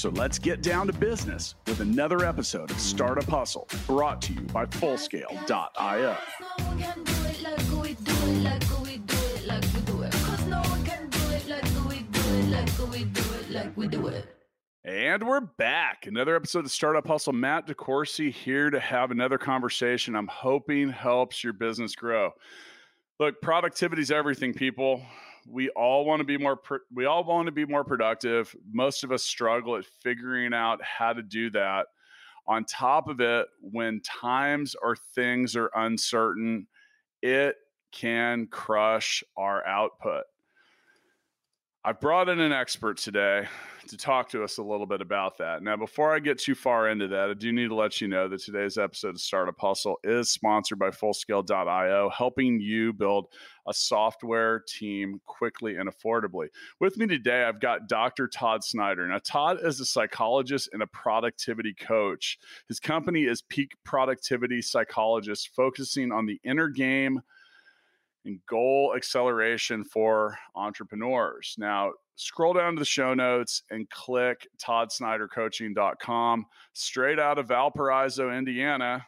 So let's get down to business with another episode of Startup Hustle brought to you by Fullscale.io. And we're back. Another episode of Startup Hustle. Matt DeCoursey here to have another conversation I'm hoping helps your business grow. Look, productivity is everything, people we all want to be more we all want to be more productive. Most of us struggle at figuring out how to do that. On top of it when times or things are uncertain it can crush our output i brought in an expert today to talk to us a little bit about that. Now, before I get too far into that, I do need to let you know that today's episode of Startup Hustle is sponsored by Fullscale.io, helping you build a software team quickly and affordably. With me today, I've got Dr. Todd Snyder. Now, Todd is a psychologist and a productivity coach. His company is Peak Productivity Psychologist, focusing on the inner game and goal acceleration for entrepreneurs. Now, scroll down to the show notes and click toddsnydercoaching.com. Straight out of Valparaiso, Indiana,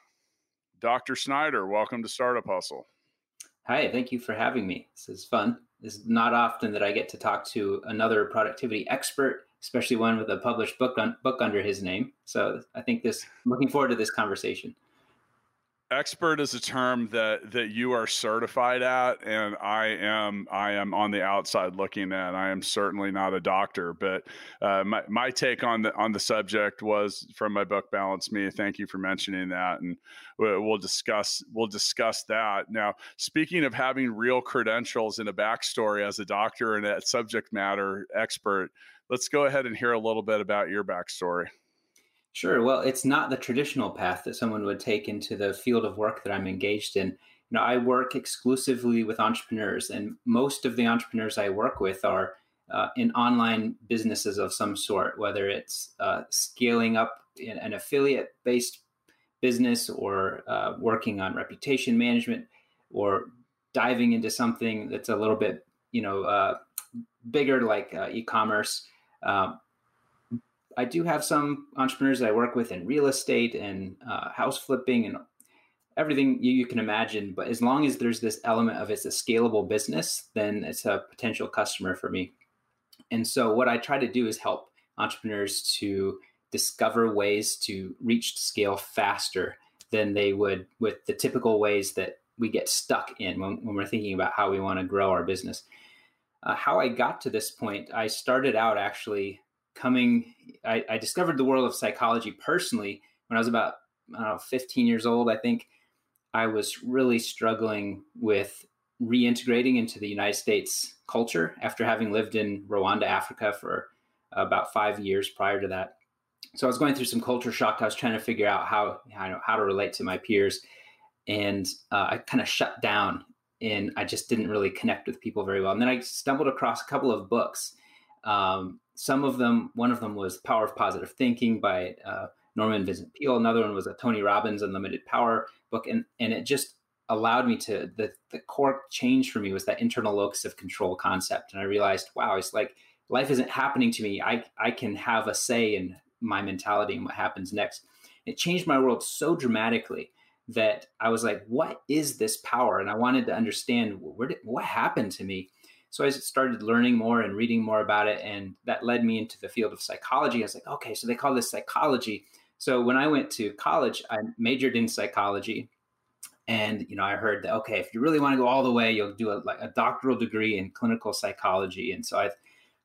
Dr. Snyder, welcome to Startup Hustle. Hi, thank you for having me. This is fun. It's not often that I get to talk to another productivity expert, especially one with a published book on, book under his name. So I think this looking forward to this conversation expert is a term that that you are certified at and i am i am on the outside looking at i am certainly not a doctor but uh, my, my take on the on the subject was from my book balance me. Thank you for mentioning that and we'll discuss we'll discuss that. Now speaking of having real credentials and a backstory as a doctor and a subject matter expert let's go ahead and hear a little bit about your backstory Sure. Well, it's not the traditional path that someone would take into the field of work that I'm engaged in. You know, I work exclusively with entrepreneurs, and most of the entrepreneurs I work with are uh, in online businesses of some sort, whether it's uh, scaling up an affiliate based business or uh, working on reputation management or diving into something that's a little bit, you know, uh, bigger like uh, e commerce. Um, I do have some entrepreneurs that I work with in real estate and uh, house flipping and everything you, you, can imagine. But as long as there's this element of it's a scalable business, then it's a potential customer for me. And so what I try to do is help entrepreneurs to discover ways to reach scale faster than they would with the typical ways that we get stuck in when, when we're thinking about how we want to grow our business. Uh, how I got to this point, I started out actually coming, I, I, discovered the world of psychology personally when I was about I know, 15 years old. I think I was really struggling with reintegrating into the United States culture after having lived in Rwanda, Africa for about five years prior to that. So I was going through some culture shock. I was trying to figure out how how, how to relate to my peers, and uh, I kind of shut down and I just didn't really connect with people very well. And then I stumbled across a couple of books um, some of them, one of them was Power of Positive Thinking by uh, Norman Vincent Peale. Another one was a Tony Robbins Unlimited Power book, and and it just allowed me to the the core change for me was that internal locus of control concept, and I realized, wow, it's like life isn't happening to me. I I can have a say in my mentality and what happens next. It changed my world so dramatically that I was like, what is this power? And I wanted to understand did, what happened to me so I started learning more and reading more about it, and that led me into the field of psychology. I was like, okay, so they call this psychology. So when I went to college, I majored in psychology, and you know, I heard that okay, if you really want to go all the way, you'll do a, like a doctoral degree in clinical psychology. And so I,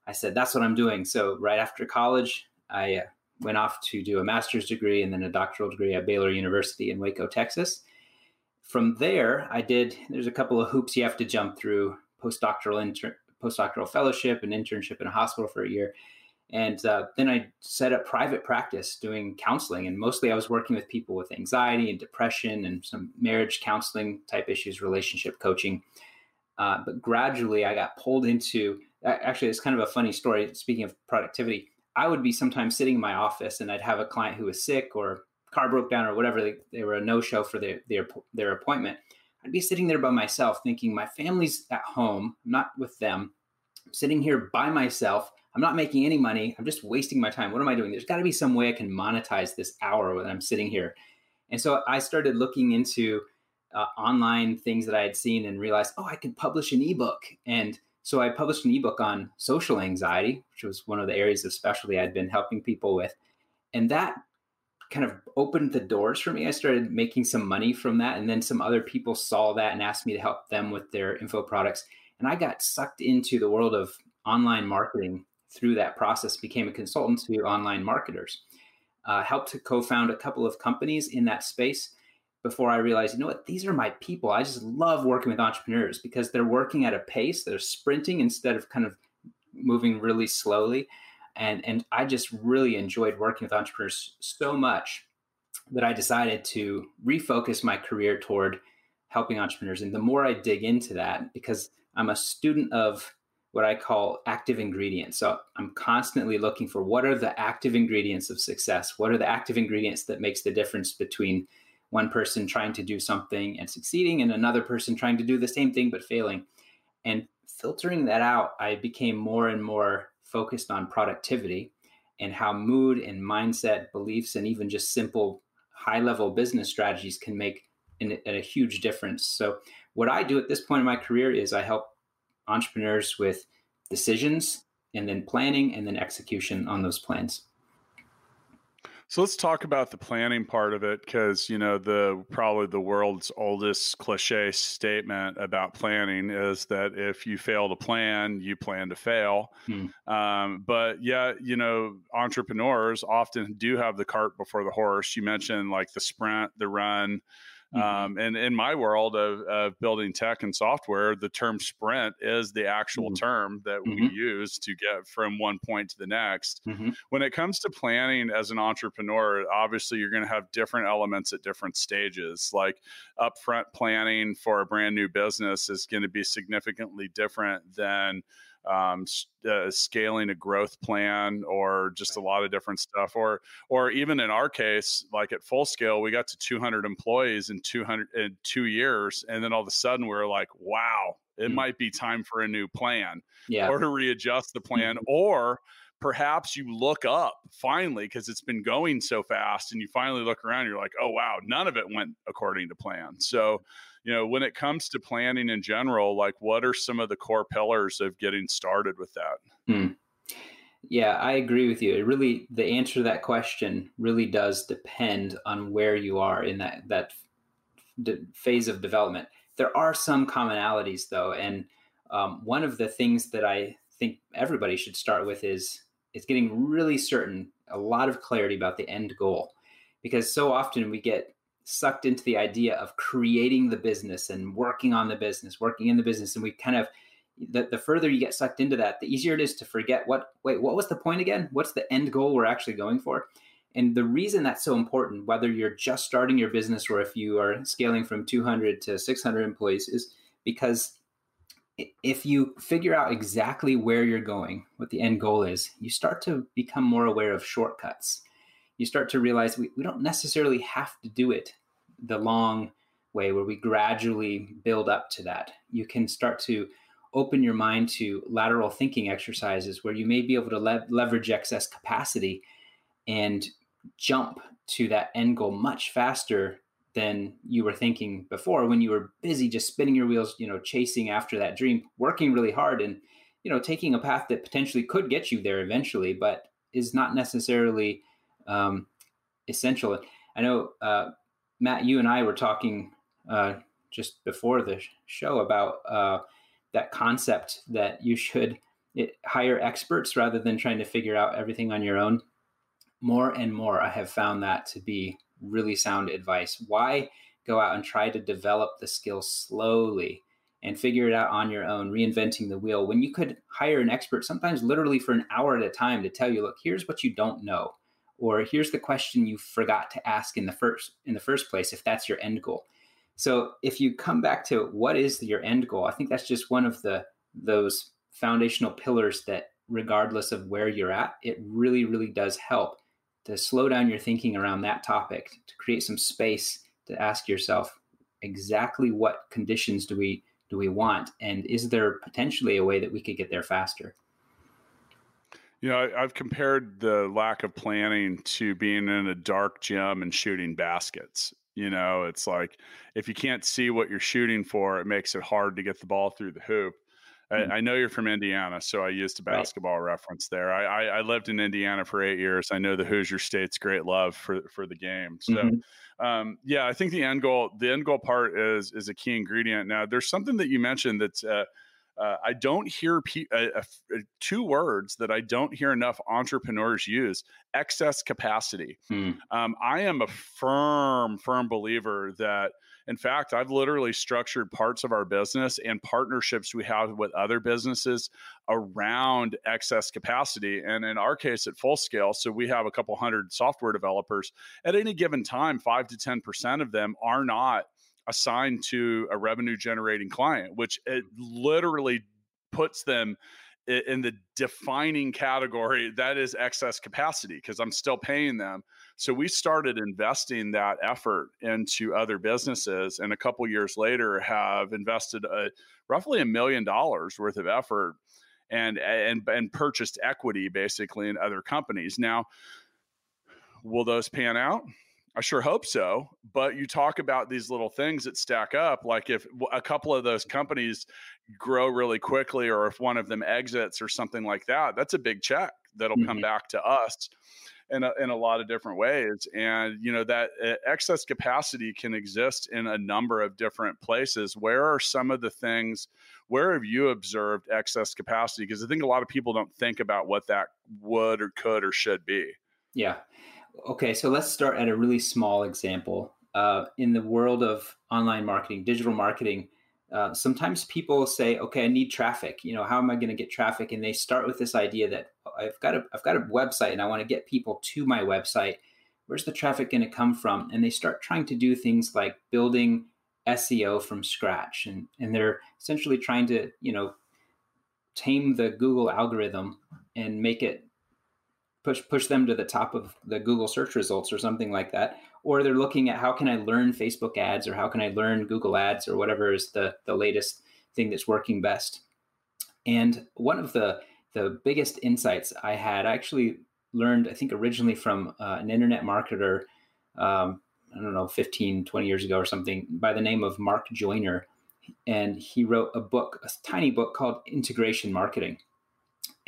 I said that's what I'm doing. So right after college, I uh, went off to do a master's degree and then a doctoral degree at Baylor University in Waco, Texas. From there, I did. There's a couple of hoops you have to jump through postdoctoral inter- postdoctoral fellowship and internship in a hospital for a year. And uh, then I set up private practice doing counseling. And mostly I was working with people with anxiety and depression and some marriage counseling type issues, relationship coaching. Uh, but gradually I got pulled into actually, it's kind of a funny story. Speaking of productivity, I would be sometimes sitting in my office and I'd have a client who was sick or car broke down or whatever. They, they were a no show for their, their, their appointment. I'd be sitting there by myself thinking, my family's at home, I'm not with them. I'm sitting here by myself I'm not making any money. I'm just wasting my time. What am I doing? There's got to be some way I can monetize this hour when I'm sitting here. And so I started looking into uh, online things that I had seen and realized, oh, I could publish an ebook. And so I published an ebook on social anxiety, which was one of the areas of specialty I'd been helping people with. And that kind of opened the doors for me. I started making some money from that. And then some other people saw that and asked me to help them with their info products. And I got sucked into the world of online marketing through that process became a consultant to online marketers. Uh, helped to co-found a couple of companies in that space before I realized, you know what, these are my people. I just love working with entrepreneurs because they're working at a pace, they're sprinting instead of kind of moving really slowly. And, and I just really enjoyed working with entrepreneurs so much that I decided to refocus my career toward helping entrepreneurs. And the more I dig into that, because I'm a student of what I call active ingredients. So I'm constantly looking for what are the active ingredients of success? What are the active ingredients that makes the difference between one person trying to do something and succeeding and another person trying to do the same thing but failing? And filtering that out, I became more and more focused on productivity and how mood and mindset, beliefs, and even just simple high level business strategies can make an, a huge difference. So, what I do at this point in my career is I help entrepreneurs with decisions and then planning and then execution on those plans. So let's talk about the planning part of it because you know the probably the world's oldest cliche statement about planning is that if you fail to plan, you plan to fail. Hmm. Um, but yeah, you know entrepreneurs often do have the cart before the horse. You mentioned like the sprint, the run. Um, and in my world of, of, building tech and software, the term sprint is the actual mm-hmm. term that mm-hmm. we use to get from one point to the next. Mm-hmm. When it comes to planning as an entrepreneur, obviously you're going to have different elements at different stages. Like upfront planning for a brand new business is going to be significantly different than um, uh, scaling a growth plan or just a lot of different stuff or or even in our case like at full scale we got to 200 employees in 200 in two years and then all of a sudden we are like wow it mm-hmm. might be time for a new plan yeah. or to readjust the plan mm-hmm. or perhaps you look up finally because it's been going so fast and you finally look around you're like oh wow none of it went according to plan so you know when it comes to planning in general like what are some of the core pillars of getting started with that? Hmm. yeah i agree with you. It really the answer to that question really does depend on where you are in that that phase of development. There are some commonalities though and um, one of the things that i think everybody should start with is is getting really certain a lot of clarity about the end goal. Because so often we get sucked into the idea of creating the business and working on the business, working in the business. And we kind of, the, the further you get sucked into that, the easier it is to forget what, wait, what was the point again? What's the end goal we're actually going for? And the reason that's so important, whether you're just starting your business or if you are scaling from 200 to 600 employees, is because if you figure out exactly where you're going, what the end goal is, you start to become more aware of shortcuts you start to realize we, we don't necessarily have to do it the long way where we gradually build up to that. You can start to open your mind to lateral thinking exercises where you may be able to le- leverage excess capacity and jump to that end goal much faster than you were thinking before when you were busy just spinning your wheels, you know, chasing after that dream, working really hard and you know, taking a path that potentially could get you there eventually, but is not necessarily um, essential. I know, uh, Matt, you and I were talking uh, just before the show about uh, that concept that you should hire experts rather than trying to figure out everything on your own. More and more, I have found that to be really sound advice. Why go out and try to develop the skill slowly and figure it out on your own, reinventing the wheel, when you could hire an expert, sometimes literally for an hour at a time, to tell you, look, here's what you don't know, or here's the question you forgot to ask in the first in the first place, if that's your end goal. So if you come back to what is your end goal, I think that's just one of the those foundational pillars that regardless of where you're at, it really, really does help to slow down your thinking around that topic, to create some space to ask yourself exactly what conditions do we do we want and is there potentially a way that we could get there faster you know I, have compared the lack of planning to being in a dark gym and shooting baskets you know it's like if you can't see what you're shooting for it makes it hard to get the ball through the hoop Mm-hmm. I, know you're from Indiana, so I used a basketball right. reference there. I, I, I, lived in Indiana for eight years. I know the Hoosier State's great love for for the game. So, mm-hmm. um, yeah, I think the end goal the end goal part is is a key ingredient. Now, there's something that you mentioned that's. Uh, uh, I don't hear pe- uh, uh, two words that I don't hear enough entrepreneurs use excess capacity. Hmm. Um, I am a firm, firm believer that in fact, I've literally structured parts of our business and partnerships we have with other businesses around excess capacity. And in our case, at full scale, so we have a couple hundred software developers. At any given time, five to 10% of them are not assigned to a revenue generating client, which it literally puts them in the defining category that is excess capacity because I'm still paying them. So we started investing that effort into other businesses, and a couple years later have invested a, roughly a million dollars worth of effort and and and purchased equity basically in other companies. Now, will those pan out? I sure hope so. But you talk about these little things that stack up. Like if a couple of those companies grow really quickly, or if one of them exits or something like that, that's a big check that'll mm-hmm. come back to us in a, in a lot of different ways. And, you know, that uh, excess capacity can exist in a number of different places. Where are some of the things, where have you observed excess capacity? Because I think a lot of people don't think about what that would or could or should be. Yeah. Okay, so let's start at a really small example. Uh, in the world of online marketing, digital marketing, uh, sometimes people say, "Okay, I need traffic. You know, how am I going to get traffic?" And they start with this idea that oh, I've got a I've got a website and I want to get people to my website. Where's the traffic going to come from? And they start trying to do things like building SEO from scratch, and and they're essentially trying to you know tame the Google algorithm and make it push push them to the top of the Google search results or something like that. Or they're looking at how can I learn Facebook ads or how can I learn Google ads or whatever is the, the latest thing that's working best. And one of the the biggest insights I had, I actually learned, I think originally from uh, an internet marketer, um, I don't know, 15, 20 years ago or something, by the name of Mark Joyner. And he wrote a book, a tiny book called Integration Marketing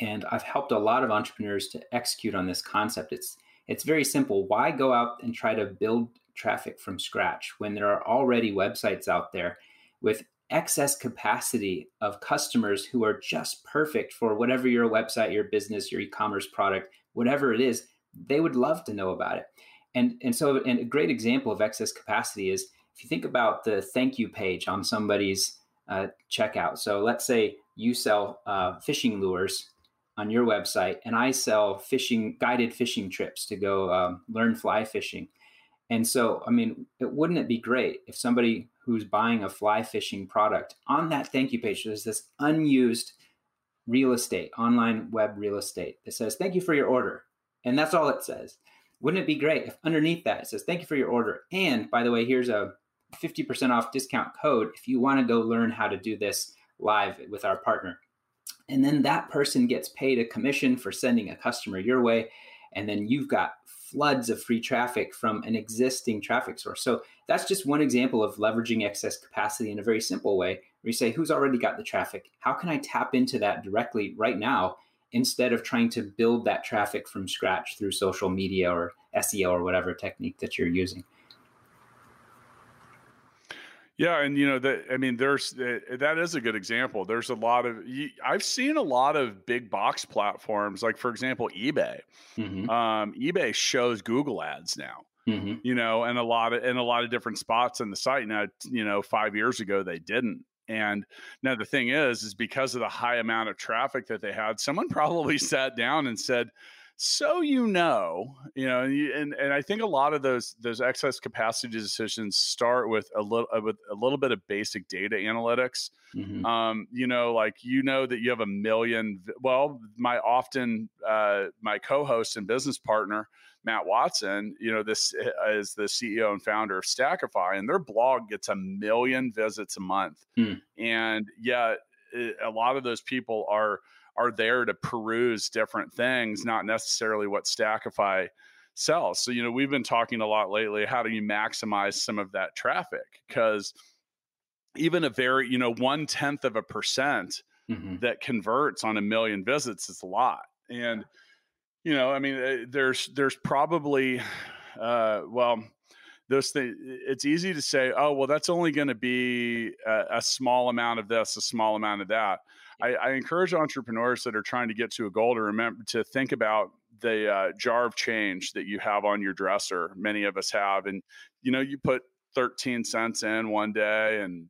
and I've helped a lot of entrepreneurs to execute on this concept. It's it's very simple. Why go out and try to build traffic from scratch when there are already websites out there with excess capacity of customers who are just perfect for whatever your website, your business, your e-commerce product, whatever it is, they would love to know about it. And and so and a great example of excess capacity is if you think about the thank you page on somebody's uh, checkout. So let's say you sell uh, fishing lures on your website, and I sell fishing guided fishing trips to go um, learn fly fishing. And so, I mean, it, wouldn't it be great if somebody who's buying a fly fishing product on that thank you page, there's this unused real estate, online web real estate that says, Thank you for your order. And that's all it says. Wouldn't it be great if underneath that it says, Thank you for your order. And by the way, here's a 50% off discount code if you want to go learn how to do this live with our partner. And then that person gets paid a commission for sending a customer your way. And then you've got floods of free traffic from an existing traffic source. So that's just one example of leveraging excess capacity in a very simple way where you say, who's already got the traffic? How can I tap into that directly right now instead of trying to build that traffic from scratch through social media or SEO or whatever technique that you're using? Yeah, and you know that I mean, there's uh, that is a good example. There's a lot of I've seen a lot of big box platforms, like for example, eBay. Mm-hmm. Um, eBay shows Google ads now. Mm-hmm. You know, and a lot of in a lot of different spots in the site. Now, you know, five years ago they didn't, And now the thing is, is because of the high amount of traffic that they had, someone probably sat down and said, so you know you know and, and i think a lot of those those excess capacity decisions start with a little uh, with a little bit of basic data analytics mm-hmm. um, you know like you know that you have a million well my often uh, my co-host and business partner matt watson you know this uh, is the ceo and founder of stackify and their blog gets a million visits a month mm. and yet a lot of those people are are there to peruse different things, not necessarily what Stackify sells. So, you know, we've been talking a lot lately. How do you maximize some of that traffic? Because even a very, you know, one tenth of a percent mm-hmm. that converts on a million visits is a lot. And, you know, I mean, eh, there's there's probably, uh, well, those things. It's easy to say, oh, well, that's only going to be a, a small amount of this, a small amount of that. I, I, encourage entrepreneurs that are trying to get to a goal to remember to think about the uh, jar of change that you have on your dresser. Many of us have, and you know, you put 13 cents in one day and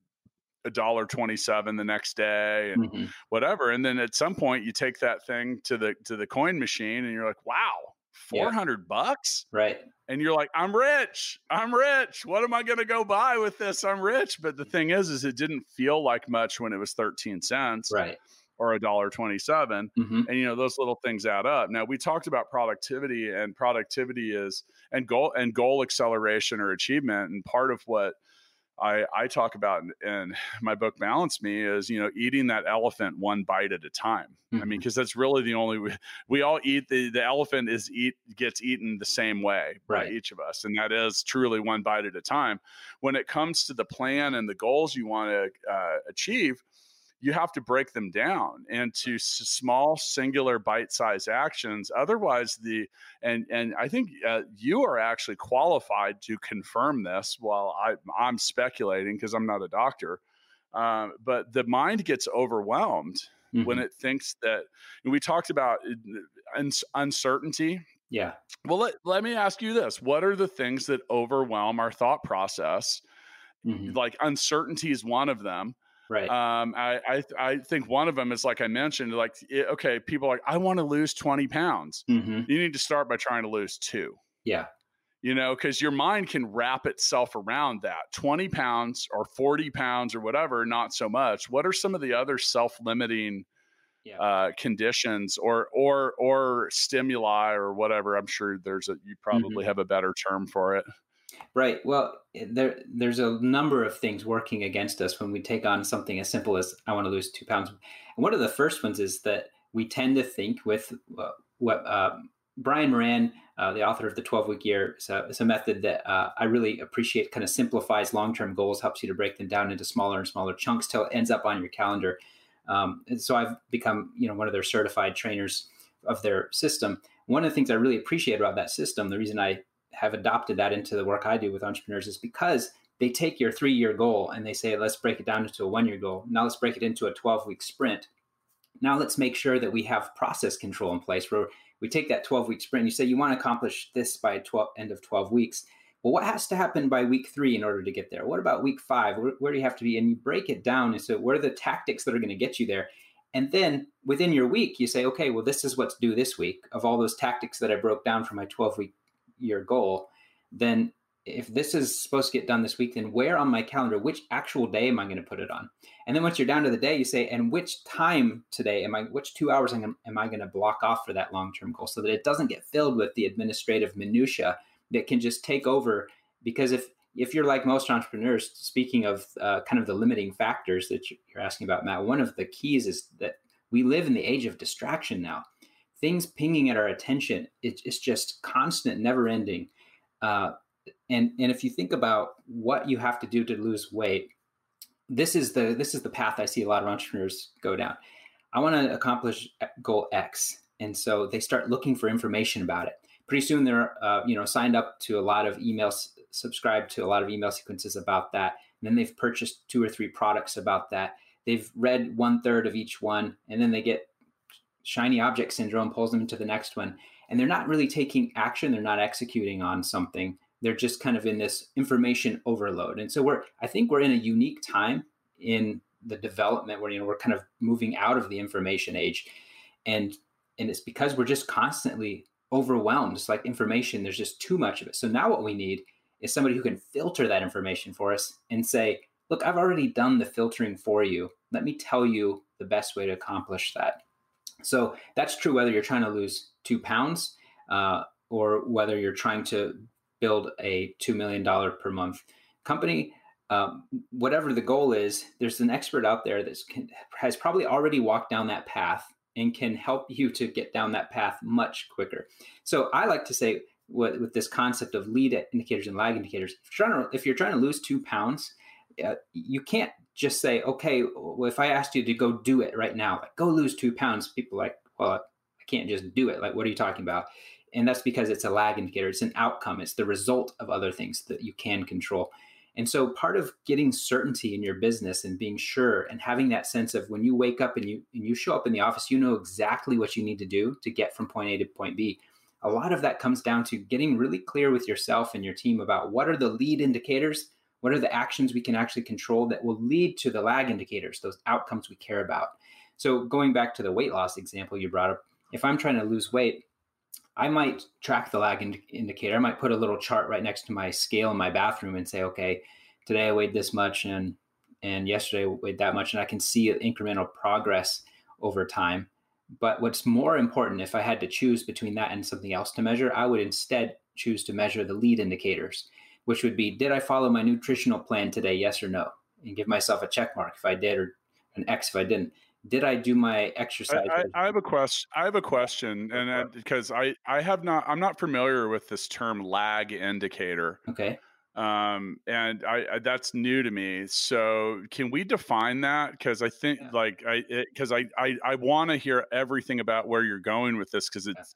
a dollar 27 the next day and mm-hmm. whatever and then at some point you take that thing to the to the coin machine and you're like wow 400 yeah. bucks right and you're like i'm rich i'm rich what am i going to go buy with this? I'm rich. But the thing is is it didn't feel like much when it was 13 cents right. or a dollar 27 mm-hmm. and you know those little things add up. Now we talked about productivity and productivity is and goal and goal acceleration or achievement and part of what I, I talk about in, in, my book balance me is you know eating that elephant one bite at a time mm-hmm. i mean because mm-hmm. that's really the only we, we all eat the, the elephant is eat gets eaten the same way right. by each of us and that is truly one bite at a time when it comes to the plan and the goals you want to uh, achieve you have to break them down into small singular bite-sized actions. Otherwise the and and i think uh, you are actually qualified to confirm this while I, i'm speculating because i'm not a doctor uh, but the mind gets overwhelmed mm-hmm. when it thinks that we talked about uh, uncertainty. Yeah. Well let, let me ask you this what are the things that overwhelm our thought process? Mm-hmm. like uncertainty is one of them Right. Um, I, I, I think one of them is like I mentioned, like it, okay, people like I want to lose twenty pounds. Mm-hmm. You need to start by trying to lose two. Yeah. You know, because your mind can wrap itself around that twenty pounds or forty pounds or whatever. Not so much. What are some of the other self-limiting? Yeah. Uh, conditions or or or stimuli or whatever. I'm sure there's a you probably mm-hmm. have a better term for it. Right. Well, eh, there there's a number of things working against us when we take on something as simple as I want to lose two pounds. And one of the first ones is that we tend to think with uh, what uh, Brian Moran, uh, the author of the 12 week year, is a, is a method that uh, I really appreciate. Kind of simplifies long term goals, helps you to break them down into smaller and smaller chunks till it ends up on your calendar. Um, and so I've become, you know, one of their certified trainers of their system. One of the things I really appreciate about that system, the reason I have adopted that into the work I do with entrepreneurs is because they take your three year goal and they say, let's break it down into a one year goal. Now let's break it into a 12 week sprint. Now let's make sure that we have process control in place where we take that 12 week sprint. You say you want to accomplish this by 12 end of 12 weeks. Well, what has to happen by week three in order to get there? What about week five? Where, where do you have to be? And you break it down. And so, what are the tactics that are going to get you there? And then within your week, you say, okay, well, this is what to do this week of all those tactics that I broke down for my 12 week your goal, then if this is supposed to get done this week, then where on my calendar, which actual day am I going to put it on? And then once you're down to the day, you say, and which time today am I, which two hours am I going to block off for that long term goal so that it doesn't get filled with the administrative minutia that can just take over? Because if, if you're like most entrepreneurs, speaking of uh, kind of the limiting factors that you're asking about, Matt, one of the keys is that we live in the age of distraction now things pinging at our attention. It, it's just constant, never ending. Uh, and and if you think about what you have to do to lose weight, this is the this is the path I see a lot of entrepreneurs go down. I want to accomplish goal X, and so they start looking for information about it. Pretty soon, they're uh, you know signed up to a lot of emails, subscribed to a lot of email sequences about that. And then they've purchased two or three products about that. They've read one third of each one, and then they get shiny object syndrome pulls them into the next one. And they're not really taking action. They're not executing on something. They're just kind of in this information overload. And so we're i think we're in a unique time in the development where you know we're kind of moving out of the information age. And and it's because we're just constantly overwhelmed. It's like information there's just too much of it. So now what we need is somebody who can filter that information for us and say look i've already done the filtering for you. Let me tell you the best way to accomplish that so that's true whether you're trying to lose two pounds uh, or whether you're trying to build a $2 million per month company um, whatever the goal is, there's an expert out there that has probably already walked down that path and can help you to get down that path much quicker. So I like to say what, with this concept of lead indicators and lag indicators, if you're to, if you're trying to lose two pounds, uh, you can't just say, okay, well, if I asked you to go do it right now, like go lose two pounds, people like, well, I can't just do it. Like, what are you talking about? And that's because it's a lag indicator. It's an outcome. It's the result of other things that you can control. And so part of getting certainty in your business and being sure and having that sense of when you wake up and you and you show up in the office, you know exactly what you need to do to get from point A to point B. A lot of that comes down to getting really clear with yourself and your team about what are the lead indicators, what are the actions we can actually control that will lead to the lag indicators, those outcomes we care about. So going back to the weight loss example you brought up, if I'm trying to lose weight, I might track the lag ind- indicator. I might put a little chart right next to my scale in my bathroom and say, okay, today I weighed this much and and yesterday I weighed that much, and I can see incremental progress over time. But what's more important, if I had to choose between that and something else to measure, I would instead choose to measure the lead indicators, which would be did I follow my nutritional plan today, yes or no? And give myself a check mark if I did or an X if I didn't did I do my exercise? I, I, I have a question. I have a question, and because I I have not I'm not familiar with this term lag indicator. Okay. Um, and I, I that's new to me. So can we define that? Because I think yeah. like I because I I I want to hear everything about where you're going with this because it's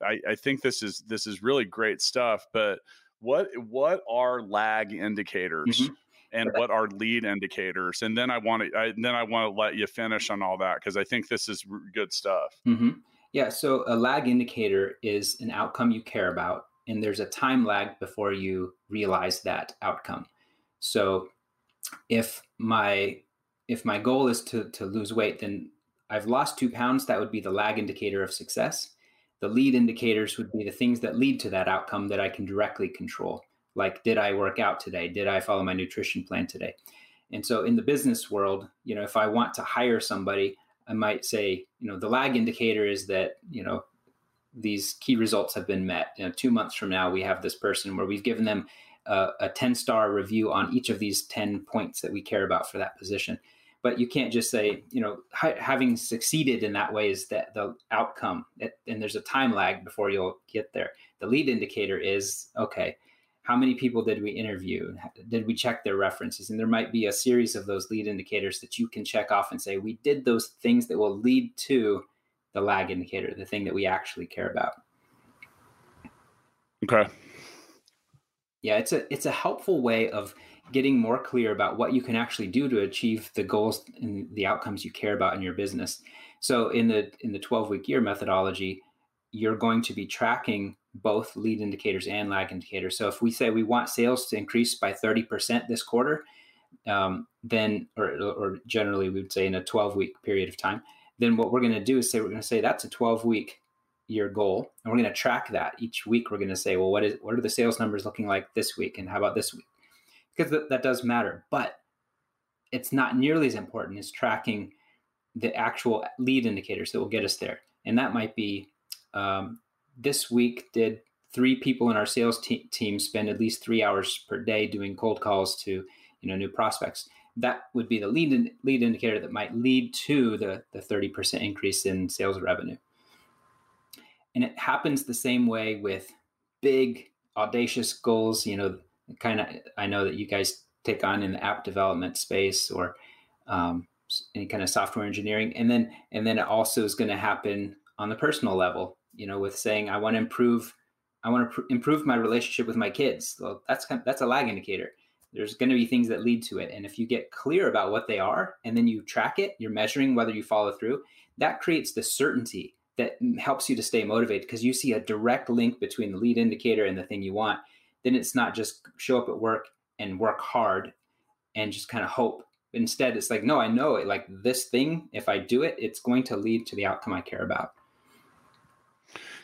yeah. I I think this is this is really great stuff. But what what are lag indicators? Mm-hmm. and what are lead indicators? And then i want to I, then i want to let you finish on all that because i think this is good stuff. Mm-hmm. yeah so a lag indicator is an outcome you care about and there's a time lag before you realize that outcome. So if my if my goal is to to lose weight then i've lost two pounds that would be the lag indicator of success the lead indicators would be the things that lead to that outcome that i can directly control. Like did i work out today? Did i follow my nutrition plan today? And so in the business world you know if i want to hire somebody i might say you know the lag indicator is that you know these key results have been met. You know two months from now we have this person where we've given them a, a 10 star review on each of these 10 points that we care about for that position but you can't just say you know ha- having succeeded in that way is that the outcome and there's a time lag before you'll get there. The lead indicator is okay how many people did we interview? Did we check their references? And there might be a series of those lead indicators that you can check off and say we did those things that will lead to the lag indicator the thing that we actually care about. Okay. Yeah it's a it's a helpful way of getting more clear about what you can actually do to achieve the goals and the outcomes you care about in your business so in the in the 12 week year methodology you're going to be tracking both lead indicators and lag indicators. So if we say we want sales to increase by 30% this quarter, um, then, or, or generally we would say in a 12 week period of time, then what we're going to do is say, we're going to say that's a 12 week year goal. And we're going to track that each week. We're going to say, well, what is, what are the sales numbers looking like this week? And how about this week? Because th- that does matter, but it's not nearly as important as tracking the actual lead indicators that will get us there. And that might be um, this week did three people in our sales te- team spend at least three hours per day doing cold calls to you know new prospects that would be the lead in, lead indicator that might lead to the the 30% increase in sales revenue and it happens the same way with big audacious goals you know kind of i know that you guys take on in the app development space or um, any kind of software engineering and then and then it also is going to happen on the personal level you know, with saying I want to improve, I want to pr- improve my relationship with my kids. Well, that's kind of, that's a lag indicator. There's going to be things that lead to it, and if you get clear about what they are, and then you track it, you're measuring whether you follow through. That creates the certainty that helps you to stay motivated because you see a direct link between the lead indicator and the thing you want. Then it's not just show up at work and work hard and just kind of hope. Instead it's like no i know it like this thing if i do it it's going to lead to the outcome i care about.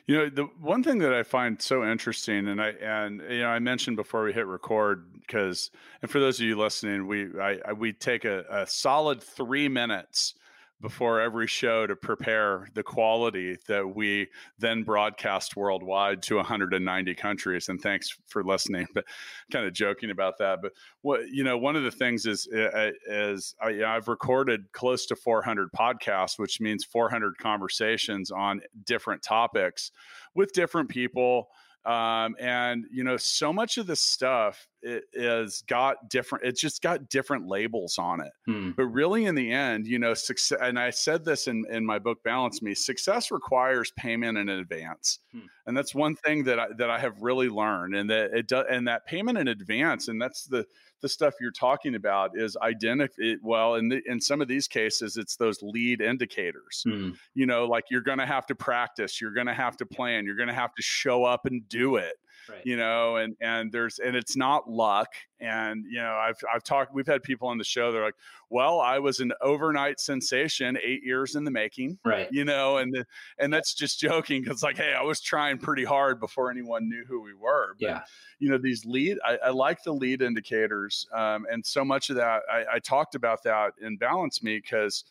You know, the one thing that I find so interesting, and I and you know, I mentioned before we hit record because, and for those of you listening, we I, I we take a, a solid three minutes before every show to prepare the quality that we then broadcast worldwide to 190 countries. And thanks for listening but kind of joking about that. But what you know one of the things is uh, uh, is I, i've recorded close to 400 podcasts which means 400 conversations on different topics with different people. Um, and you know so much of this stuff it is got different it's just got different labels on it hmm. but really in the end you know success and i said this in, in my book balance me success requires payment in advance hmm. and that's one thing that i that i have really learned and that it does and that payment in advance and that's the the stuff you're talking about is identify well in the, in some of these cases it's those lead indicators hmm. you know like you're going to have to practice you're going to have to plan you're going to have to show up and do it right. you know and and there's and it's not luck and you know i've i've talked we've had people on the show they're like well i was an overnight sensation 8 years in the making right you know and and that's just joking cuz like hey i was trying pretty hard before anyone knew who we were but, yeah you know these lead I, I like the lead indicators um, and so much of that I, I talked about that in balance me because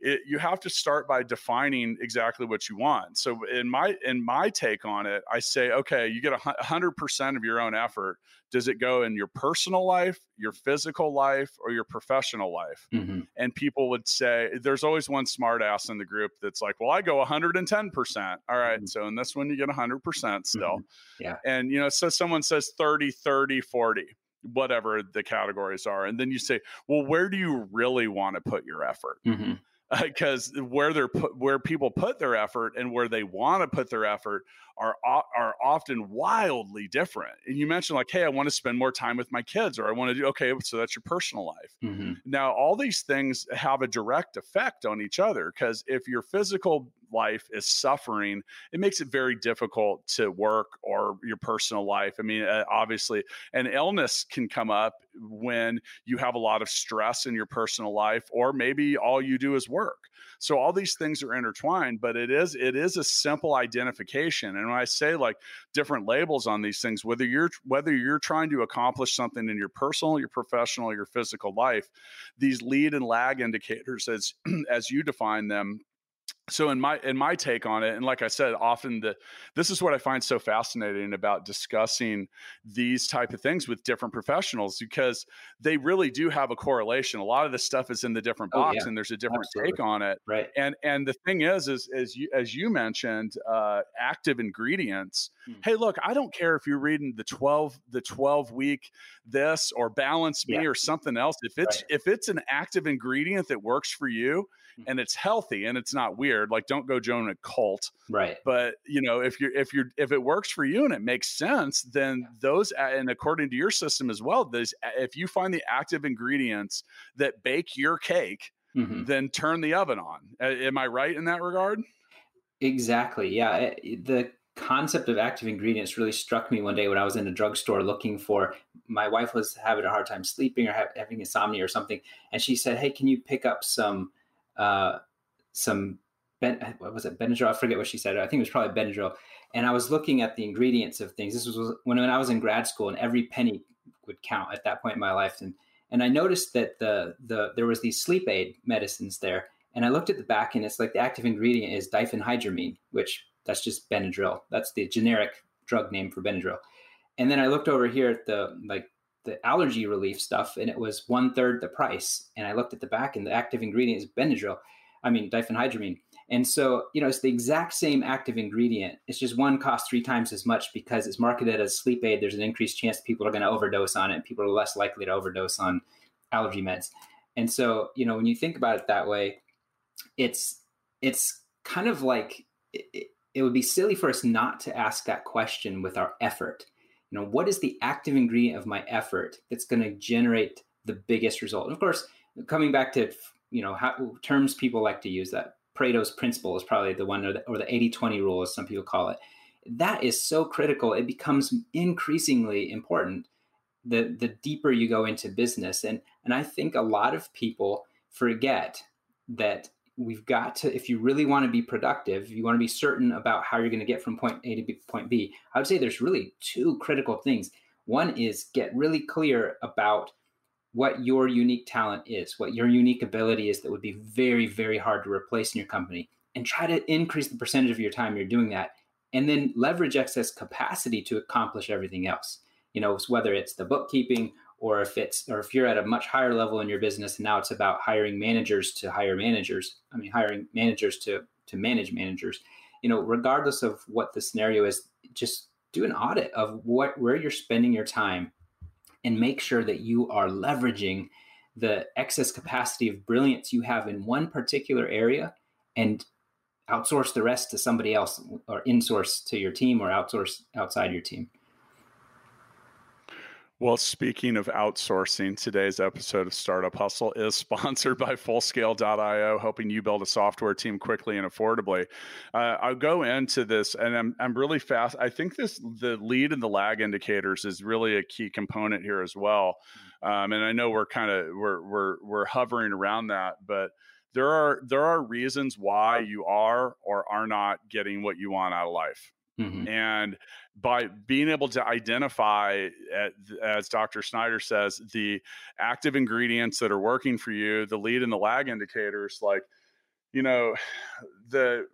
it, you have to start by defining exactly what you want. So in my in my take on it, I say, okay, you get a hundred percent of your own effort. Does it go in your personal life, your physical life, or your professional life? Mm-hmm. And people would say, there's always one smartass in the group that's like, well, I go 110 percent. All right, mm-hmm. so in this one, you get 100 percent still. Mm-hmm. Yeah. And you know, so someone says 30, 30, 40 whatever the categories are and then you say well where do you really want to put your effort mm-hmm because uh, where they're put, where people put their effort and where they want to put their effort are are often wildly different. And you mentioned like, hey, I want to spend more time with my kids, or I want to do okay, so that's your personal life. Mm-hmm. Now, all these things have a direct effect on each other because if your physical life is suffering, it makes it very difficult to work or your personal life. I mean, uh, obviously, an illness can come up when you have a lot of stress in your personal life, or maybe all you do is work. So all these things are intertwined, but it is it is a simple identification. And when I say like different labels on these things, whether you're whether you're trying to accomplish something in your personal, your professional, your physical life, these lead and lag indicators as as you define them so in my in my take on it and like i said often the this is what i find so fascinating about discussing these type of things with different professionals because they really do have a correlation a lot of this stuff is in the different box oh, yeah. and there's a different Absolutely. take on it right and and the thing is is as you as you mentioned uh, active ingredients hmm. hey look i don't care if you're reading the 12 the 12 week this or balance me yeah. or something else if it's right. if it's an active ingredient that works for you. And it's healthy and it's not weird. Like don't go join a cult. Right. But you know, if you're if you're if it works for you and it makes sense, then those and according to your system as well, those if you find the active ingredients that bake your cake, mm-hmm. then turn the oven on. Am I right in that regard? Exactly. Yeah. The concept of active ingredients really struck me one day when I was in a drugstore looking for my wife was having a hard time sleeping or having insomnia or something, and she said, "Hey, can you pick up some uh, some ben, what was it Benadryl? I forget what she said. I think it was probably Benadryl. And I was looking at the ingredients of things. This was when, when I was in grad school, and every penny would count at that point in my life. And and I noticed that the the there was these sleep aid medicines there. And I looked at the back, and it's like the active ingredient is diphenhydramine, which that's just Benadryl. That's the generic drug name for Benadryl. And then I looked over here at the like the allergy relief stuff, and it was one third the price. And I looked at the back, and the active ingredient is Benadryl. I mean diphenhydramine. And so, you know, it's the exact same active ingredient. It's just one costs three times as much because it's marketed as sleep aid. There's an increased chance people are going to overdose on it. People are less likely to overdose on allergy meds. And so, you know, when you think about it that way, it's it's kind of like it, it would be silly for us not to ask that question with our effort you know what is the active ingredient of my effort that's going to generate the biggest result? And of course coming back to you know how, terms people like to use that pareto's principle is probably the one or the, or the 80-20 rule as some people call it. That is so critical it becomes increasingly important the the deeper you go into business. And and i think a lot of people forget that we've got to if you really want to be productive you want to be certain about how you're going to get from point a to B, point b i would say there's really two critical things. One is get really clear about what your unique talent is what your unique ability is that would be very very hard to replace in your company and try to increase the percentage of your time you're doing that and then leverage excess capacity to accomplish everything else. You know whether it's the bookkeeping or if it's or if you're at a much higher level in your business and now it's about hiring managers to hire managers i mean hiring managers to to manage managers you know regardless of what the scenario is just do an audit of what where you're spending your time and make sure that you are leveraging the excess capacity of brilliance you have in one particular area and outsource the rest to somebody else or insource to your team or outsource outside your team well, speaking of outsourcing, today's episode of Startup Hustle is sponsored by Fullscale.io, helping you build a software team quickly and affordably. Uh, I'll go into this, and I'm I'm really fast. I think this the lead and the lag indicators is really a key component here as well. Um, and I know we're kind of we're we're we're hovering around that, but there are there are reasons why you are or are not getting what you want out of life. Mm-hmm. And by being able to identify, as Dr. Snyder says, the active ingredients that are working for you, the lead and the lag indicators, like, you know, the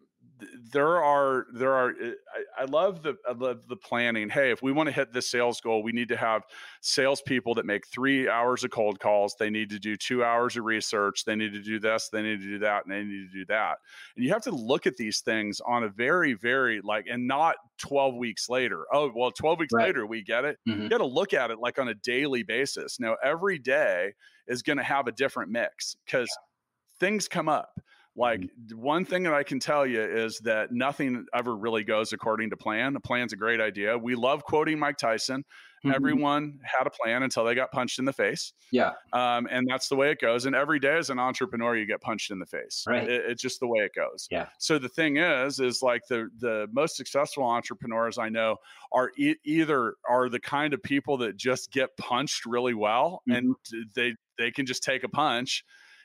there are there are eh, I, I, love the I love the planning. Hey, if we want to hit this sales goal, we need to have salespeople that make three hours of cold calls. They need to do two hours of research. They need to do this. They need to do that, and they need to do that. And you have to look at these things on a very very like and not twelve weeks later. Oh well, twelve weeks right. later we get it. Mm-hmm. You got to look at it like on a daily basis. Now every day is going to have a different mix because yeah. things come up like mm-hmm. one thing that I can tell you is that nothing ever really goes according to plan. The plan's a great idea. We love quoting Mike Tyson. Mm-hmm. Everyone had a plan until they got punched in the face. Yeah. Um, and that's the way it goes. And every day as an entrepreneur, you get punched in the face. Right. It, it's just the way it goes. Yeah. So the thing is, is like the the most successful entrepreneurs I know are e- either are the kind of people that just get punched really well mm-hmm. and they they can just take a punch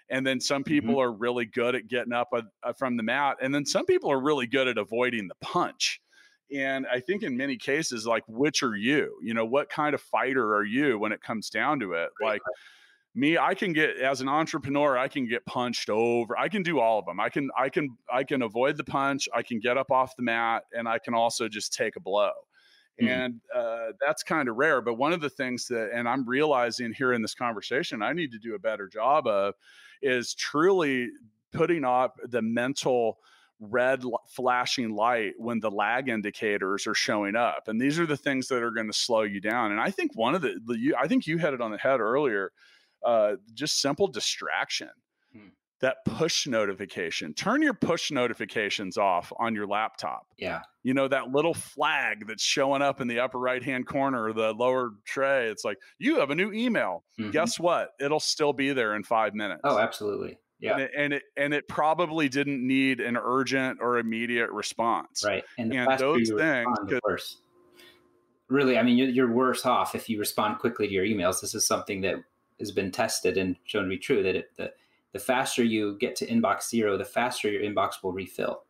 and then some people mm-hmm. are really good at getting up uh, uh, from the mat and then some people are really good at avoiding the punch. And i think in many cases like which are you? You know what kind of fighter are you when it comes down to it? Like me i can get as an entrepreneur i can get punched over i can do all of them i can i can i can avoid the punch i can get up off the mat and i can also just take a blow. mm-hmm. And uh, that's kind of rare but one of the things that and i'm realizing here in this conversation i need to do a better job of is truly putting up the mental red flashing light when the lag indicators are showing up and these are the things that are going to slow you down and i think one of the, the i think you had it on the head earlier uh, just simple distraction hmm. That push notification. Turn your push notifications off on your laptop. Yeah. You know that little flag that's showing up in the upper right hand corner of the lower tray it's like you have a new email. Mm-hmm. guess what? It'll still be there in five minutes. Oh absolutely. Yeah. And it, and it, and it probably didn't need an urgent or immediate response. Right. And, and those things worse. really i mean you're, you're worse off if you respond quickly to your emails. This is something that has been tested and shown to be true that it, the, the faster you get to inbox zero the faster your inbox will refill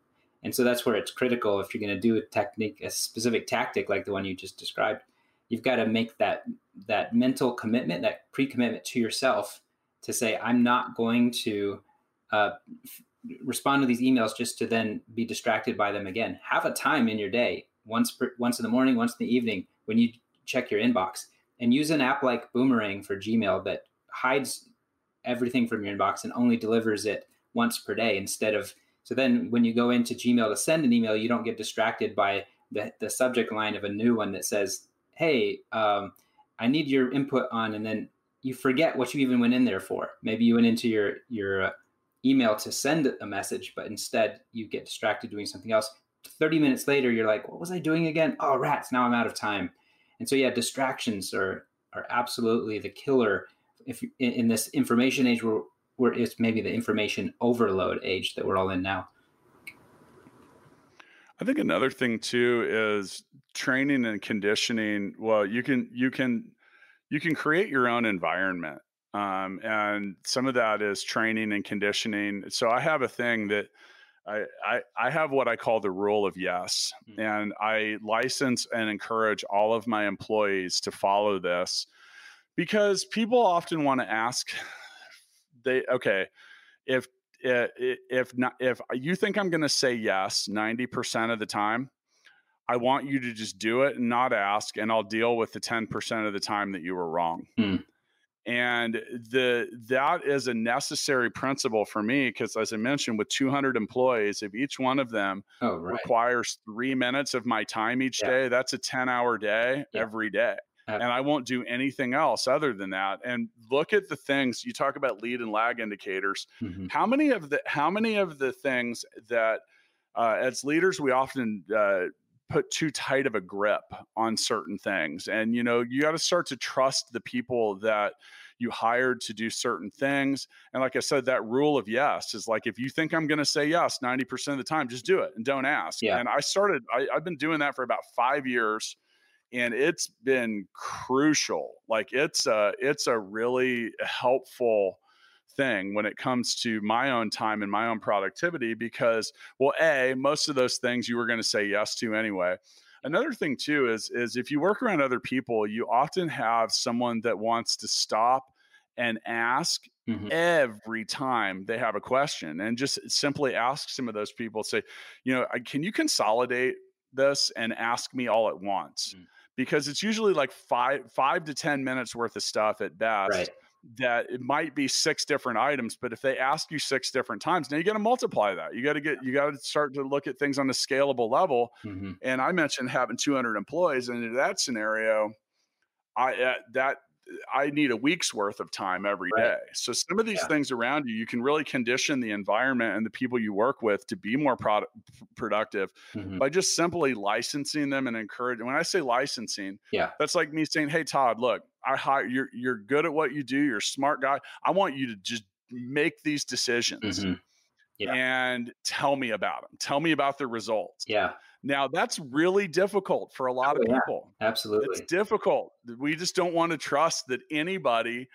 and so that's where it's critical if you're going to do a technique, a specific tactic like the one you just described, you've got to make that that mental commitment, that pre-commitment to yourself to say, I'm not going to uh, f- respond to these emails just to then be distracted by them again. Have a time in your day, once per, once in the morning, once in the evening, when you check your inbox, and use an app like Boomerang for Gmail that hides everything from your inbox and only delivers it once per day instead of so then when you go into Gmail to send an email, you don't get distracted by the, the subject line of a new one that says, Hey, um, I need your input on, and then you forget what you even went in there for. Maybe you went into your, your uh, email to send a message, but instead you get distracted doing something else. 30 minutes later, you're like, what was I doing again? Oh, rats, now I'm out of time. And so, yeah, distractions are, are absolutely the killer if in, in this information age where where it's maybe the information overload age that we're all in now. I think another thing too is training and conditioning. Well, you can you can you can create your own environment. Um, and some of that is training and conditioning. So I have a thing that I, I, I have what I call the rule of yes. Mm-hmm. And I license and encourage all of my employees to follow this because people often want to ask they okay if if not if you think i'm going to say yes 90% of the time i want you to just do it and not ask and i'll deal with the 10% of the time that you were wrong mm. and the that is a necessary principle for me because as i mentioned with 200 employees if each one of them oh, right. requires three minutes of my time each yeah. day that's a 10 hour day yeah. every day and I won't do anything else other than that. And look at the things you talk about lead and lag indicators. Mm-hmm. How many of the how many of the things that uh, as leaders we often uh, put too tight of a grip on certain things, and you know you got to start to trust the people that you hired to do certain things. And like I said, that rule of yes is like if you think I'm going to say yes 90% of the time, just do it and don't ask. Yeah. And I started, I, I've been doing that for about five years and it's been crucial. Like it's a it's a really helpful thing when it comes to my own time and my own productivity because well a most of those things you were going to say yes to anyway another thing too is is if you work around other people you often have someone that wants to stop and ask mm-hmm. every time they have a question and just simply ask some of those people say you know can you consolidate this and ask me all at once mm-hmm because it's usually like five five to ten minutes worth of stuff at best. Right. That it might be six different items, but if they ask you six different times, now you got to multiply that. You got to get you got to start to look at things on a scalable level. Mm-hmm. And I mentioned having 200 employees, and in that scenario, I uh, that I need a week's worth of time every right. day. So some of these yeah. things around you, you can really condition the environment and the people you work with to be more product, productive mm-hmm. by just simply licensing them and encouraging. When I say licensing, yeah, that's like me saying, "Hey Todd, look, I hire you're you're good at what you do. You're a smart guy. I want you to just make these decisions." Mm-hmm. Yeah. and tell me about them. Tell me about the results. Yeah. Now that's really difficult for a lot oh, of people. Yeah, absolutely. It's difficult. We just don't want to trust that anybody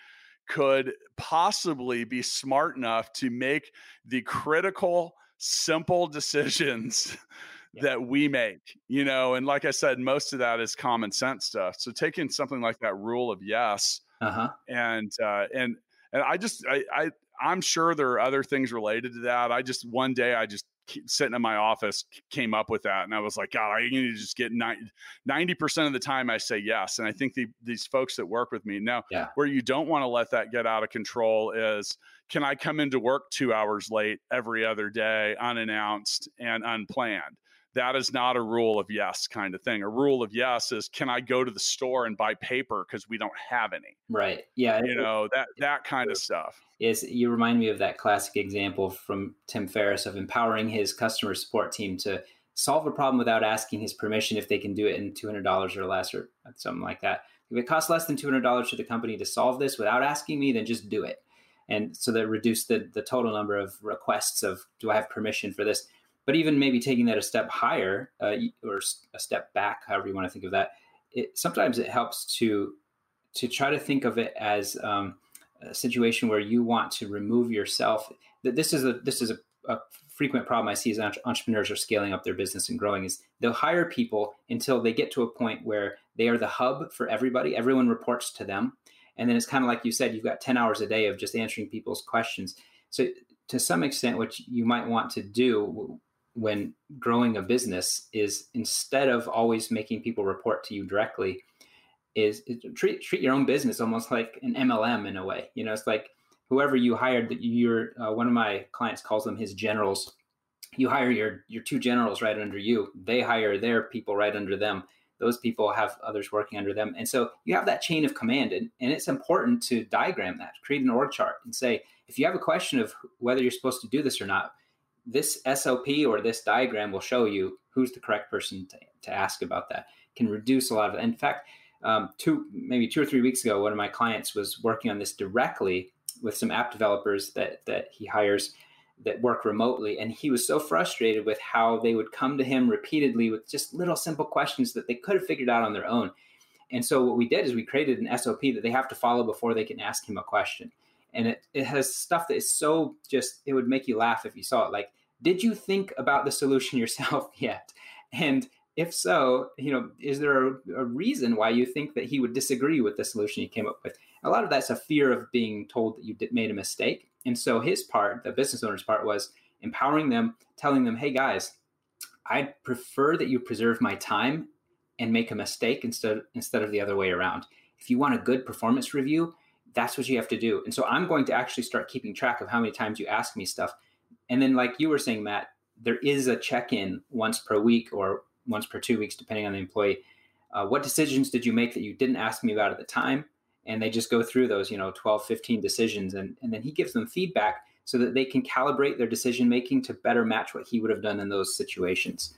could possibly be smart enough to make the critical, simple decisions yeah. that we make, you know, and like I said, most of that is common sense stuff. So taking something like that rule of yes, uh-huh. and uh, and and I just I, I I'm sure there are other things related to that. I just one day I just sitting in my office came up with that and i was like god i need to just get 90 percent of the time i say yes and i think the, these folks that work with me now yeah. where you don't want to let that get out of control is can i come into work two hours late every other day unannounced and unplanned that is not a rule of yes kind of thing. A rule of yes is can I go to the store and buy paper because we don't have any. Right. Yeah. You know that that kind of stuff. Is you remind me of that classic example from Tim Ferriss of empowering his customer support team to solve a problem without asking his permission if they can do it in two hundred dollars or less or something like that. If it costs less than two hundred dollars to the company to solve this without asking me, then just do it. And so that reduce the the total number of requests of do I have permission for this but even maybe taking that a step higher uh, or a step back, however you want to think of that, it, sometimes it helps to to try to think of it as um, a situation where you want to remove yourself. That this is a this is a, a frequent problem I see as entrepreneurs are scaling up their business and growing is they'll hire people until they get to a point where they are the hub for everybody. Everyone reports to them. And then it's kind of like you said, you've got 10 hours a day of just answering people's questions. So to some extent, what you might want to do when growing a business is instead of always making people report to you directly is, is treat treat your own business almost like an MLM in a way. You know, it's like whoever you hired that you're uh, one of my clients calls them his generals. You hire your your two generals right under you. They hire their people right under them. Those people have others working under them, and so you have that chain of command. And, and it's important to diagram that, create an org chart, and say if you have a question of whether you're supposed to do this or not, this SOP or this diagram will show you who's the correct person to, to ask about that. Can reduce a lot of. In fact, um, two maybe two or three weeks ago, one of my clients was working on this directly with some app developers that that he hires that work remotely, and he was so frustrated with how they would come to him repeatedly with just little simple questions that they could have figured out on their own. And so what we did is we created an SOP that they have to follow before they can ask him a question. And it, it has stuff that is so just, it would make you laugh if you saw it. Like, did you think about the solution yourself yet? And if so, you know, is there a, a, reason why you think that he would disagree with the solution you came up with? A lot of that's a fear of being told that you did, made a mistake. And so his part, the business owner's part, was empowering them, telling them, "Hey guys, I'd prefer that you preserve my time and make a mistake instead instead of the other way around. If you want a good performance review, that's what you have to do. And so I'm going to actually start keeping track of how many times you ask me stuff. And then, like you were saying, Matt, there is a check in once per week or once per two weeks, depending on the employee. Uh, what decisions did you make that you didn't ask me about at the time? And they just go through those, you know, 12, 15 decisions. And, and then he gives them feedback so that they can calibrate their decision making to better match what he would have done in those situations.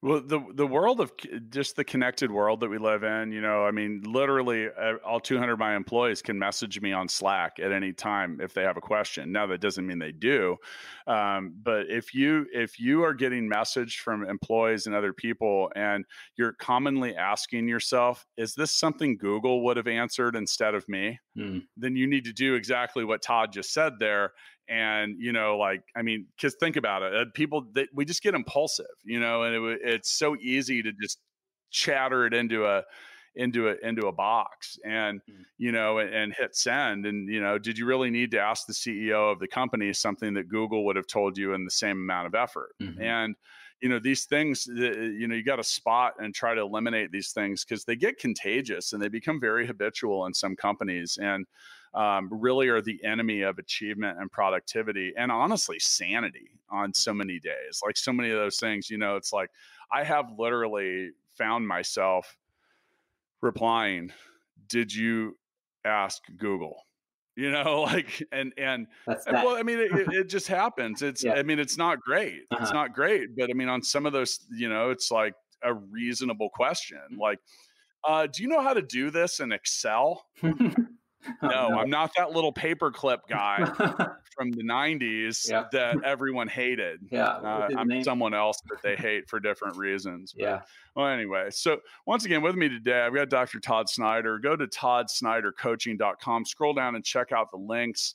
Well, the the world of just the connected world that we live in, you know, I mean, literally, uh, all 200 of my employees can message me on Slack at any time if they have a question. Now, that doesn't mean they do, um, but if you if you are getting message from employees and other people, and you're commonly asking yourself, "Is this something Google would have answered instead of me?" Hmm. Then you need to do exactly what Todd just said there, and you know like i mean because think about it uh, people that we just get impulsive you know and it, it's so easy to just chatter it into a into a into a box and mm. you know and, and, hit send and you know did you really need to ask the ceo of the company something that google would have told you in the same amount of effort mm-hmm. and you know these things you know you got to spot and try to eliminate these things because they get contagious and they become very habitual in some companies and um, really are the enemy of achievement and productivity and honestly sanity on so many days. Like so many of those things you know it's like i have literally found myself replying did you ask google? You know like and and, and well i mean it, it, just happens. It's yeah. i mean it's not great. Uh-huh. it's not great but i mean on some of those you know it's like a reasonable question like uh, do you know how to do this in excel no, no, I'm not that little paperclip guy from the 90s yeah. that everyone hated. Yeah. Uh, I'm name? someone else that they hate for different reasons. But, yeah. Well, anyway, so once again, with me today, I've got Dr. Todd Snyder. Go to toddsnydercoaching.com, scroll down and check out the links.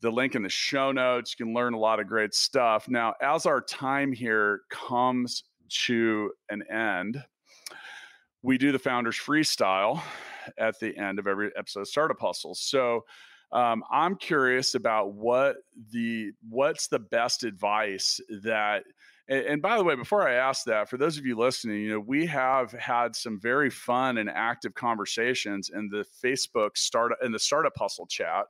The link in the show notes. You can learn a lot of great stuff. Now, as our time here comes to an end, we do the founders freestyle at the end of every episode of Startup Hustle. So um, I'm curious about what the what's the best advice that and, and, by the way, before I ask that, for those of you listening, you know, we have had some very fun and active conversations in the Facebook startup in the startup hustle chat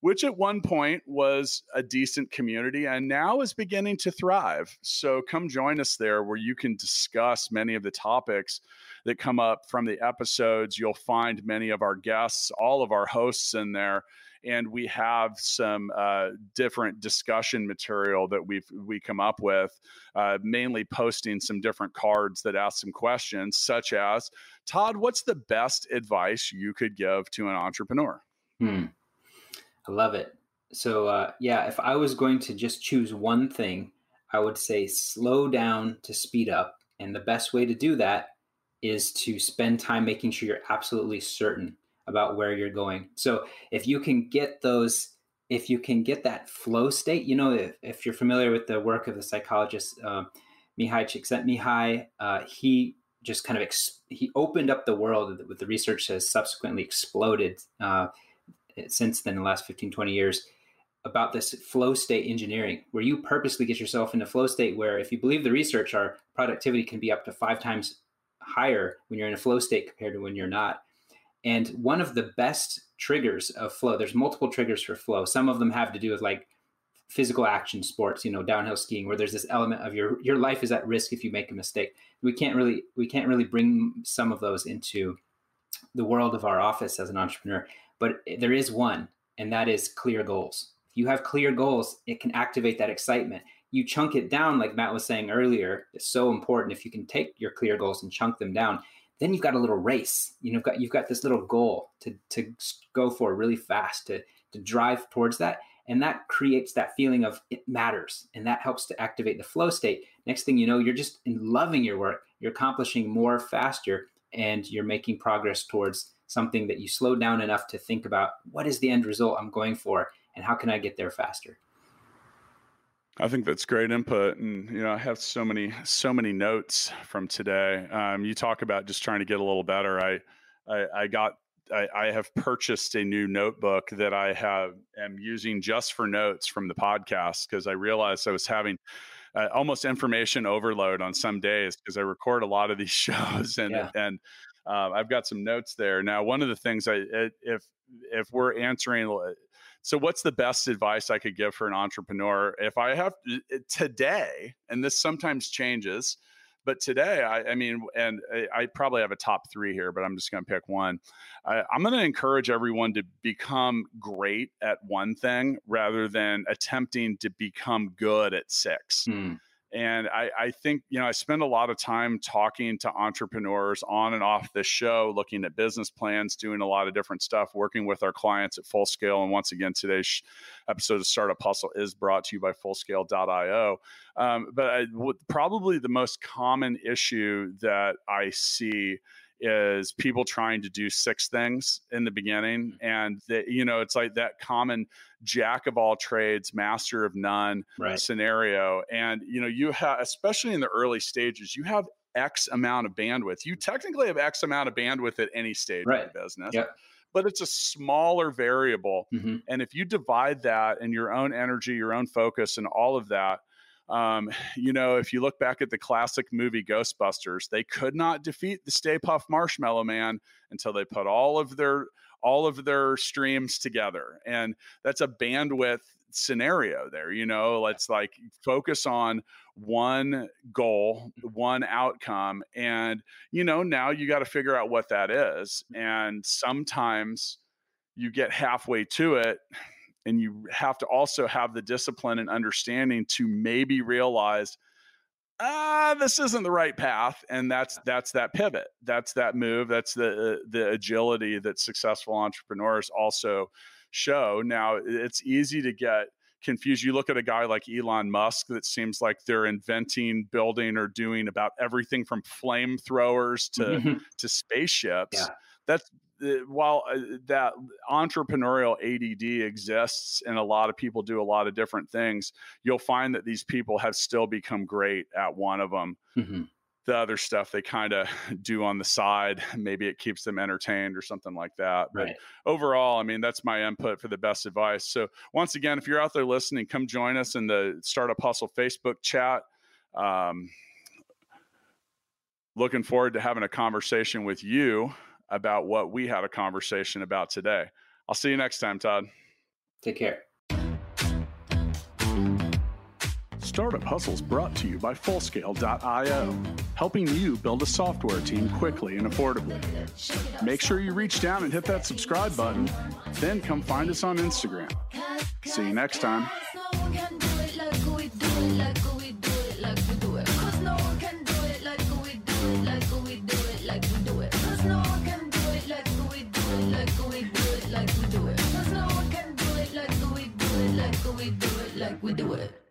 which at one point was a decent community and now is beginning to thrive. So come join us there where you can discuss many of the topics that come up from the episodes. You'll find many of our guests, all of our hosts in there. And we have some uh, different discussion material that we've we come up with, uh, mainly posting some different cards that ask some questions, such as Todd, what's the best advice you could give to an entrepreneur? Hmm. I love it. So, uh, yeah, if I was going to just choose one thing, I would say slow down to speed up. And the best way to do that is to spend time making sure you're absolutely certain about where you're going. So, if you can get those, if you can get that flow state, you know, if, if you're familiar with the work of the psychologist uh, Mihaly Csikszentmihalyi, uh, he just kind of ex- he opened up the world with the research has subsequently exploded. Uh, since then, the last 15, 20 years, about this flow state engineering, where you purposely get yourself into flow state where, if you believe the research, our productivity can be up to five times higher when you're in a flow state compared to when you're not. And one of the best triggers of flow, there's multiple triggers for flow. Some of them have to do with like physical action sports, you know, downhill skiing, where there's this element of your your life is at risk if you make a mistake. We can't really we can't really bring some of those into the world of our office as an entrepreneur. But there is one, and that is clear goals. If you have clear goals, it can activate that excitement. You chunk it down, like Matt was saying earlier, it's so important. If you can take your clear goals and chunk them down, then you've got a little race. You know, you've got you've got this little goal to to go for really fast to to drive towards that, and that creates that feeling of it matters, and that helps to activate the flow state. Next thing you know, you're just loving your work. You're accomplishing more faster, and you're making progress towards something that you slow down enough to think about what is the end result I'm going for and how can I get there faster. I think that's great input, and you know I have so many so many notes from today. Um, you talk about just trying to get a little better. I I, I got I, I, have purchased a new notebook that I have am using just for notes from the podcast because I realized I was having uh, almost information overload on some days because I record a lot of these shows and yeah. and uh, I've got some notes there. Now, one of the things I if if we're answering so what's the best advice I could give for an entrepreneur if I have eh, eh, today and this sometimes changes but today, I, I mean, and I, I, probably have a top three here, but I'm just going to pick one. I, I'm going to encourage everyone to become great at one thing rather than attempting to become good at six. Hmm. And I, I, think, you know, I spend a lot of time talking to entrepreneurs on and off this show, looking at business plans, doing a lot of different stuff, working with our clients at full scale. And once again, today's episode of Startup Hustle is brought to you by fullscale.io. Um, but I, probably the most common issue that I see is people trying to do six things in the beginning mm-hmm. and that you know it's like that common jack of all trades master of none right. scenario and you know you have especially in the early stages you have x amount of bandwidth you technically have x amount of bandwidth at any stage right. of the business yep but it's a smaller variable. Mm-hmm. And if you divide that and your own energy, your own focus, and all of that, um, you know, if you look back at the classic movie Ghostbusters, they could not defeat the Stay Puft Marshmallow Man until they put all of their all of their streams together, and that's a bandwidth scenario there. You know, let's like focus on one goal, one outcome, and you know, now you got to figure out what that is, and sometimes you get halfway to it and you have to also have the discipline and understanding to maybe realize ah this isn't the right path and that's that's that pivot. That's that move. That's the the agility that successful entrepreneurs also show. Now it's easy to get confused. You look at a guy like Elon Musk that seems like they're inventing building or doing about everything from flamethrowers to mm-hmm. to spaceships. Yeah. that's while uh, that entrepreneurial ADD exists and a lot of people do a lot of different things, you'll find that these people have still become great at one of them. Mm-hmm. The other stuff they kind of do on the side, maybe it keeps them entertained or something like that. But right. overall, I mean, that's my input for the best advice. So, once again, if you're out there listening, come join us in the Startup Hustle Facebook chat. Um, looking forward to having a conversation with you about what we had a conversation about today. I'll see you next time, Todd. Take care. Startup Hustles brought to you by Fullscale.io, helping you build a software team quickly and affordably. Make sure you reach down and hit that subscribe button, then come find us on Instagram. See you next time. We do mm-hmm. it.